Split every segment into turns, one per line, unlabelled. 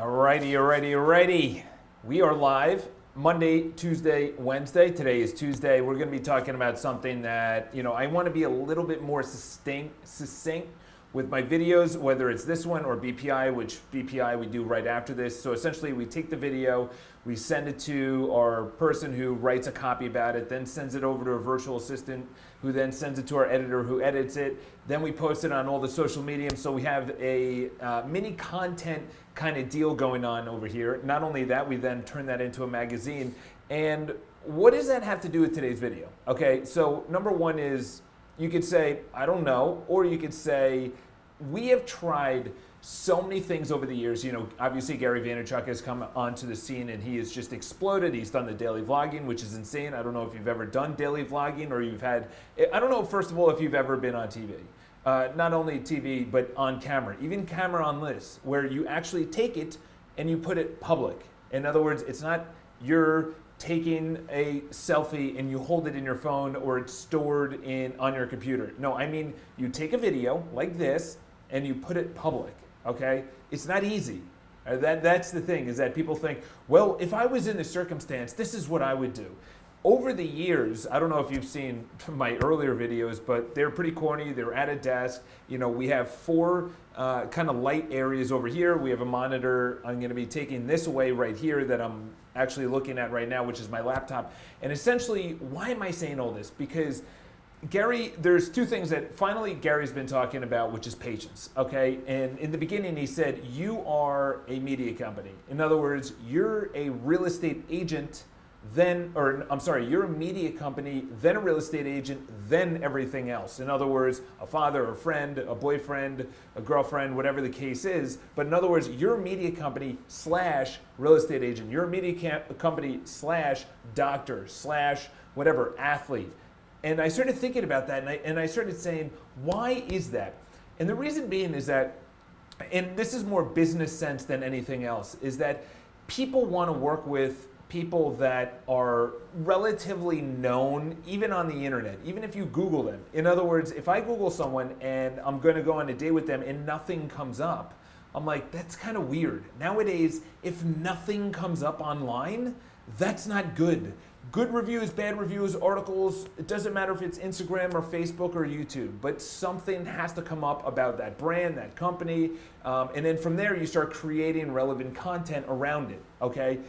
Alrighty, alrighty, alrighty. We are live Monday, Tuesday, Wednesday. Today is Tuesday. We're going to be talking about something that, you know, I want to be a little bit more succinct, succinct with my videos, whether it's this one or BPI, which BPI we do right after this. So essentially, we take the video, we send it to our person who writes a copy about it, then sends it over to a virtual assistant who then sends it to our editor who edits it. Then we post it on all the social media. So we have a uh, mini content kind of deal going on over here. Not only that, we then turn that into a magazine. And what does that have to do with today's video? Okay, so number one is you could say, I don't know, or you could say, we have tried so many things over the years. You know, obviously Gary Vaynerchuk has come onto the scene and he has just exploded. He's done the daily vlogging, which is insane. I don't know if you've ever done daily vlogging or you've had, I don't know, first of all, if you've ever been on TV. Uh, not only TV, but on camera, even camera on this, where you actually take it and you put it public. In other words, it's not you're taking a selfie and you hold it in your phone or it's stored in on your computer. No, I mean you take a video like this and you put it public. Okay, it's not easy. Uh, that that's the thing is that people think, well, if I was in this circumstance, this is what I would do. Over the years, I don't know if you've seen my earlier videos, but they're pretty corny. They're at a desk. You know, we have four uh, kind of light areas over here. We have a monitor. I'm going to be taking this away right here that I'm actually looking at right now, which is my laptop. And essentially, why am I saying all this? Because Gary, there's two things that finally Gary's been talking about, which is patience. Okay, and in the beginning he said you are a media company. In other words, you're a real estate agent, then, or I'm sorry, you're a media company, then a real estate agent, then everything else. In other words, a father, a friend, a boyfriend, a girlfriend, whatever the case is. But in other words, you're a media company slash real estate agent. You're a media company slash doctor slash whatever athlete and I started thinking about that, and I, and I started saying, why is that? And the reason being is that, and this is more business sense than anything else, is that people want to work with people that are relatively known, even on the internet, even if you Google them. In other words, if I Google someone and I'm going to go on a date with them and nothing comes up, I'm like, that's kind of weird. Nowadays, if nothing comes up online, that's not good good reviews, bad reviews, articles, it doesn't matter if it's Instagram or Facebook or YouTube, but something has to come up about that brand, that company, um, and then from there you start creating relevant content around it, okay?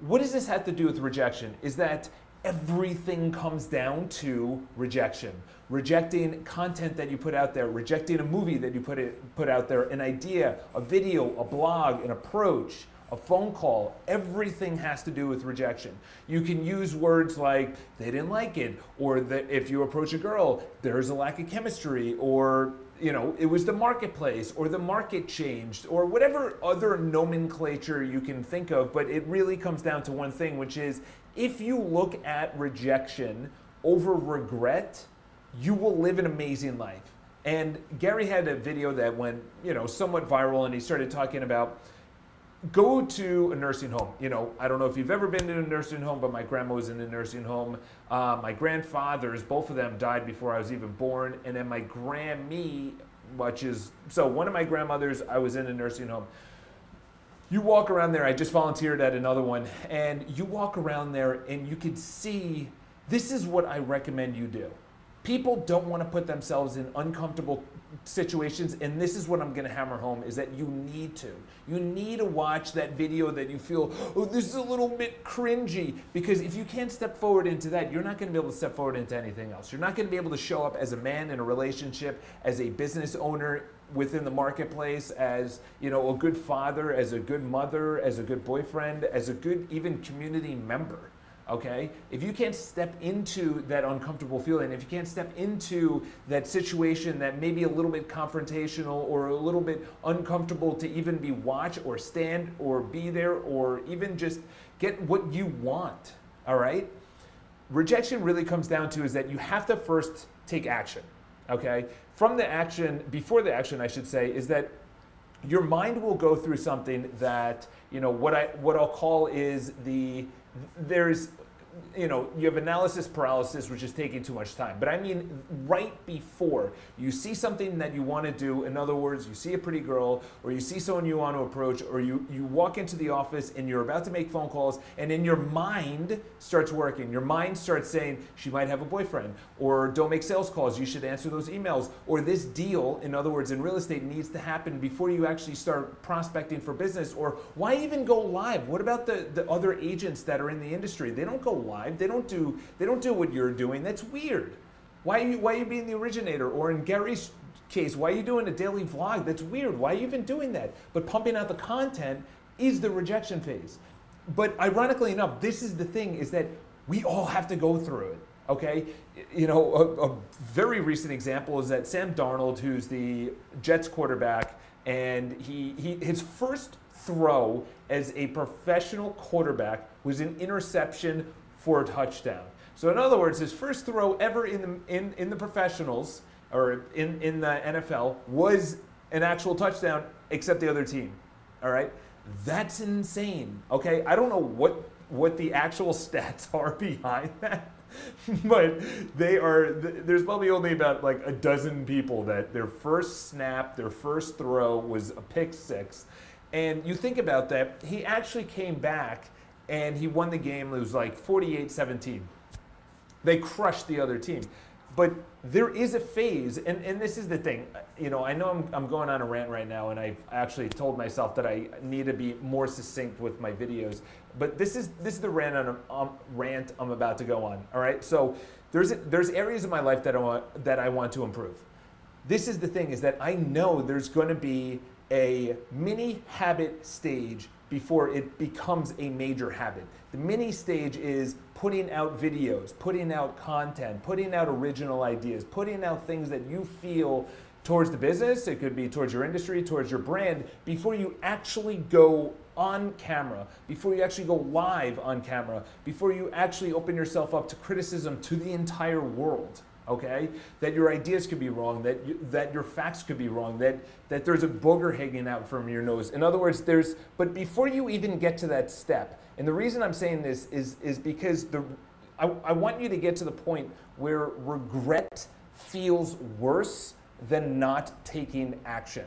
What does this have to do with rejection? Is that everything comes down to rejection. Rejecting content that you put out there, rejecting a movie that you put, it, put out there, an idea, a video, a blog, an approach, a phone call, everything has to do with rejection. You can use words like they didn't like it, or that if you approach a girl, there's a lack of chemistry, or you know, it was the marketplace, or the market changed, or whatever other nomenclature you can think of, but it really comes down to one thing, which is if you look at rejection over regret, you will live an amazing life. And Gary had a video that went, you know, somewhat viral, and he started talking about go to a nursing home. You know, I don't know if you've ever been in a nursing home, but my grandma was in a nursing home. Uh, my grandfathers, both of them died before I was even born. And then my grandme, which is, so one of my grandmothers, I was in a nursing home. You walk around there, I just volunteered at another one, and you walk around there and you can see this is what I recommend you do. People don't want to put themselves in uncomfortable situations and this is what i'm going to hammer home is that you need to. You need to watch that video that you feel oh this is a little bit cringy because if you can't step forward into that you're not going to be able to step forward into anything else. You're not going to be able to show up as a man in a relationship as a business owner within the marketplace as you know a good father as a good mother as a good boyfriend as a good even community member okay? If you can't step into that uncomfortable feeling, if you can't step into that situation that may be a little bit confrontational or a little bit uncomfortable to even be watch or stand or be there or even just get what you want, all right? Rejection really comes down to is that you have to first take action, okay? From the action, before the action, I should say, is that your mind will go through something that, you know, what I what I'll call is the there's you know, you have analysis paralysis, which is taking too much time. But I mean, right before you see something that you want to do, in other words, you see a pretty girl, or you see someone you want to approach, or you, you walk into the office and you're about to make phone calls, and then your mind starts working. Your mind starts saying, she might have a boyfriend, or don't make sales calls, you should answer those emails, or this deal, in other words, in real estate, needs to happen before you actually start prospecting for business, or why even go live? What about the, the other agents that are in the industry? They don't go live. They don't do they don't do what you're doing. That's weird. Why are you why are you being the originator? Or in Gary's case, why are you doing a daily vlog? That's weird. Why are you even doing that? But pumping out the content is the rejection phase. But ironically enough, this is the thing is that we all have to go through it. Okay, you know, a, a very recent example is that Sam Darnold, who's the Jets quarterback, and he, he his first throw as a professional quarterback was an interception for a touchdown. So in other words, his first throw ever in the, in, in the professionals or in, in the NFL was an actual touchdown, except the other team. All right? That's insane. Okay? I don't know what what the actual stats are behind that. but they are there's probably only about like a dozen people that their first snap, their first throw was a pick six. And you think about that, he actually came back and he won the game. It was like 48 17. They crushed the other team. But there is a phase, and, and this is the thing. You know, I know I'm, I'm going on a rant right now, and I've actually told myself that I need to be more succinct with my videos. But this is this is the rant I'm, um, rant I'm about to go on. All right, so there's there's areas of my life that I want that I want to improve. This is the thing: is that I know there's going to be a mini habit stage before it becomes a major habit. The mini stage is putting out videos, putting out content, putting out original ideas, putting out things that you feel towards the business, it could be towards your industry, towards your brand, before you actually go on camera, before you actually go live on camera, before you actually open yourself up to criticism to the entire world okay? That your ideas could be wrong, that, you, that your facts could be wrong, that, that there's a booger hanging out from your nose. In other words, there's, but before you even get to that step, and the reason I'm saying this is, is because the, I, I want you to get to the point where regret feels worse than not taking action.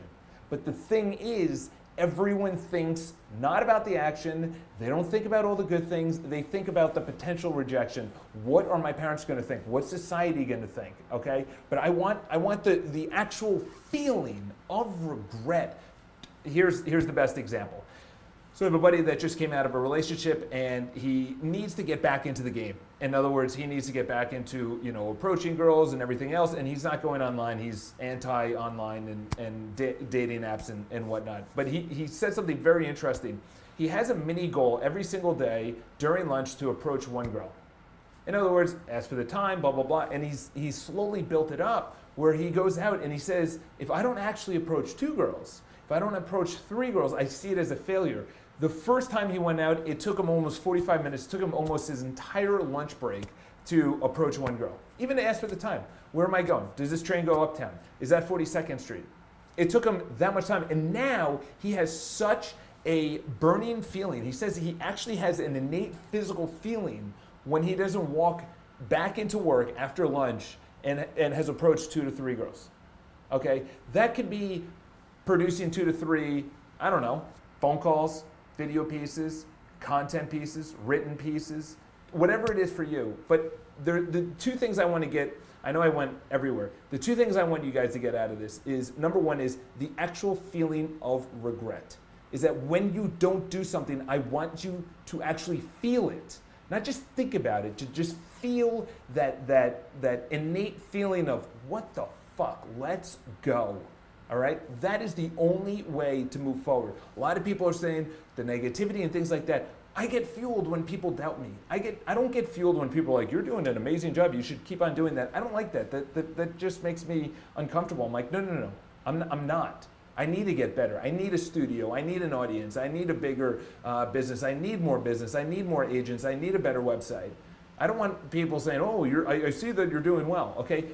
But the thing is, everyone thinks not about the action. They don't think about all the good things. They think about the potential rejection. What are my parents going to think? What's society going to think? Okay? But I want I want the the actual feeling of regret. Here's here's the best example. So I have a buddy that just came out of a relationship and he needs to get back into the game. In other words, he needs to get back into, you know, approaching girls and everything else, and he's not going online. He's anti-online and, and da- dating apps and, and whatnot. But he, he said something very interesting. He has a mini goal every single day during lunch to approach one girl. In other words, ask for the time, blah, blah, blah. And he's, he's slowly built it up where he goes out and he says, if I don't actually approach two girls, if I don't approach three girls, I see it as a failure. The first time he went out, it took him almost 45 minutes, took him almost his entire lunch break to approach one girl. Even to ask for the time. Where am I going? Does this train go uptown? Is that 42nd Street? It took him that much time. And now he has such a burning feeling. He says he actually has an innate physical feeling when he doesn't walk back into work after lunch and, and has approached two to three girls. Okay? That could be producing two to three, I don't know, phone calls, video pieces, content pieces, written pieces, whatever it is for you. But there, the two things I want to get, I know I went everywhere. The two things I want you guys to get out of this is number one is the actual feeling of regret. Is that when you don't do something, I want you to actually feel it. Not just think about it, to just feel that that that innate feeling of what the fuck, let's go. All right? That is the only way to move forward. A lot of people are saying the negativity and things like that. I get fueled when people doubt me. I get I don't get fueled when people are like, you're doing an amazing job. You should keep on doing that. I don't like that. That that, that just makes me uncomfortable. I'm like, no, no, no. I'm, I'm not. I need to get better. I need a studio. I need an audience. I need a bigger uh, business. I need more business. I need more agents. I need a better website. I don't want people saying, "Oh, you're, I, I see that you're doing well." Okay,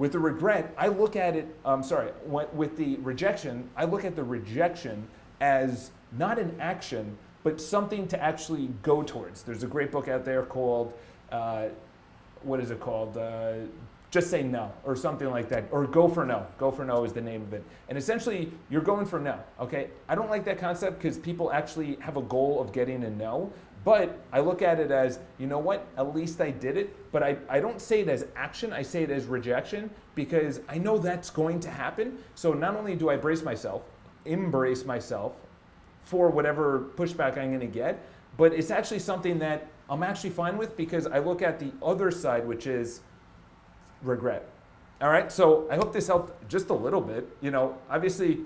with the regret, I look at it, I'm sorry, with the rejection, I look at the rejection as not an action, but something to actually go towards. There's a great book out there called uh, what is it called? Uh, just say no or something like that or go for no go for no is the name of it and essentially you're going for no okay i don't like that concept because people actually have a goal of getting a no but i look at it as you know what at least i did it but i, I don't say it as action i say it as rejection because i know that's going to happen so not only do i brace myself embrace myself for whatever pushback i'm going to get but it's actually something that i'm actually fine with because i look at the other side which is regret. All right, so I hope this helped just a little bit. You know, obviously,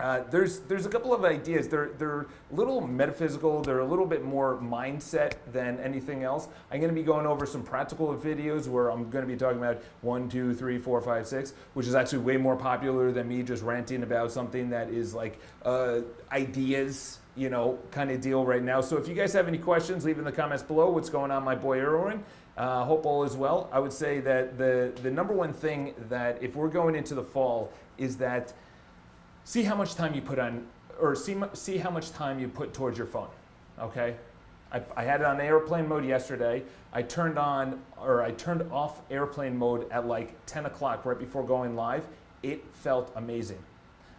uh, there's there's a couple of ideas. They're they're a little metaphysical. They're a little bit more mindset than anything else. I'm going to be going over some practical videos where I'm going to be talking about one, two, three, four, five, six, which is actually way more popular than me just ranting about something that is like uh, ideas, you know, kind of deal right now. So if you guys have any questions, leave in the comments below. What's going on, my boy Erwin? Uh, hope all is well. I would say that the, the number one thing that if we're going into the fall is that see how much time you put on, or see, see how much time you put towards your phone, okay? I, I had it on airplane mode yesterday. I turned on, or I turned off airplane mode at like 10 o'clock right before going live. It felt amazing.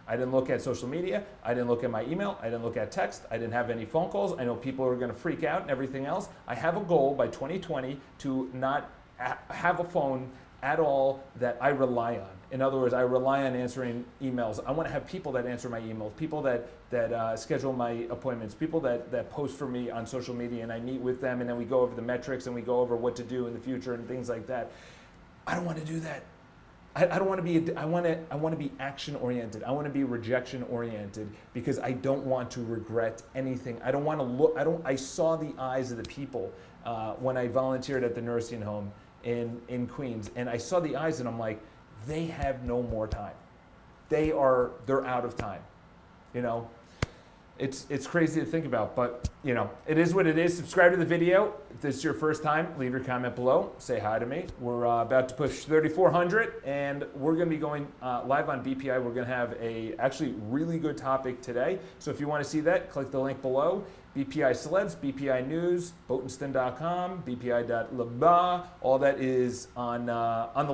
I didn't look at social media. I didn't look at my email. I didn't look at text. I didn't have any phone calls. I know people are going to freak out and everything else. I have a goal by 2020 to not have a phone at all that I rely on. In other words, I rely on answering emails. I want to have people that answer my emails, people that, that uh, schedule my appointments, people that, that post for me on social media, and I meet with them, and then we go over the metrics and we go over what to do in the future and things like that. I don't want to do that. I, I don't want to be, I want to, I want to be action oriented. I want to be rejection oriented because I don't want to regret anything. I don't want to look, I don't, I saw the eyes of the people uh, when I volunteered at the nursing home in, in Queens and I saw the eyes and I'm like, they have no more time. They are, they're out of time, you know? it's it's crazy to think about, but you know, it is what it is. Subscribe to the video. If this is your first time, leave your comment below. Say hi to me. We're uh, about to push 3,400, and we're going to be going uh, live on BPI. We're going to have a actually really good topic today. So if you want to see that, click the link below. BPI Celebs, BPI News, Botensten.com, BPI.leba. All that is on uh, on the.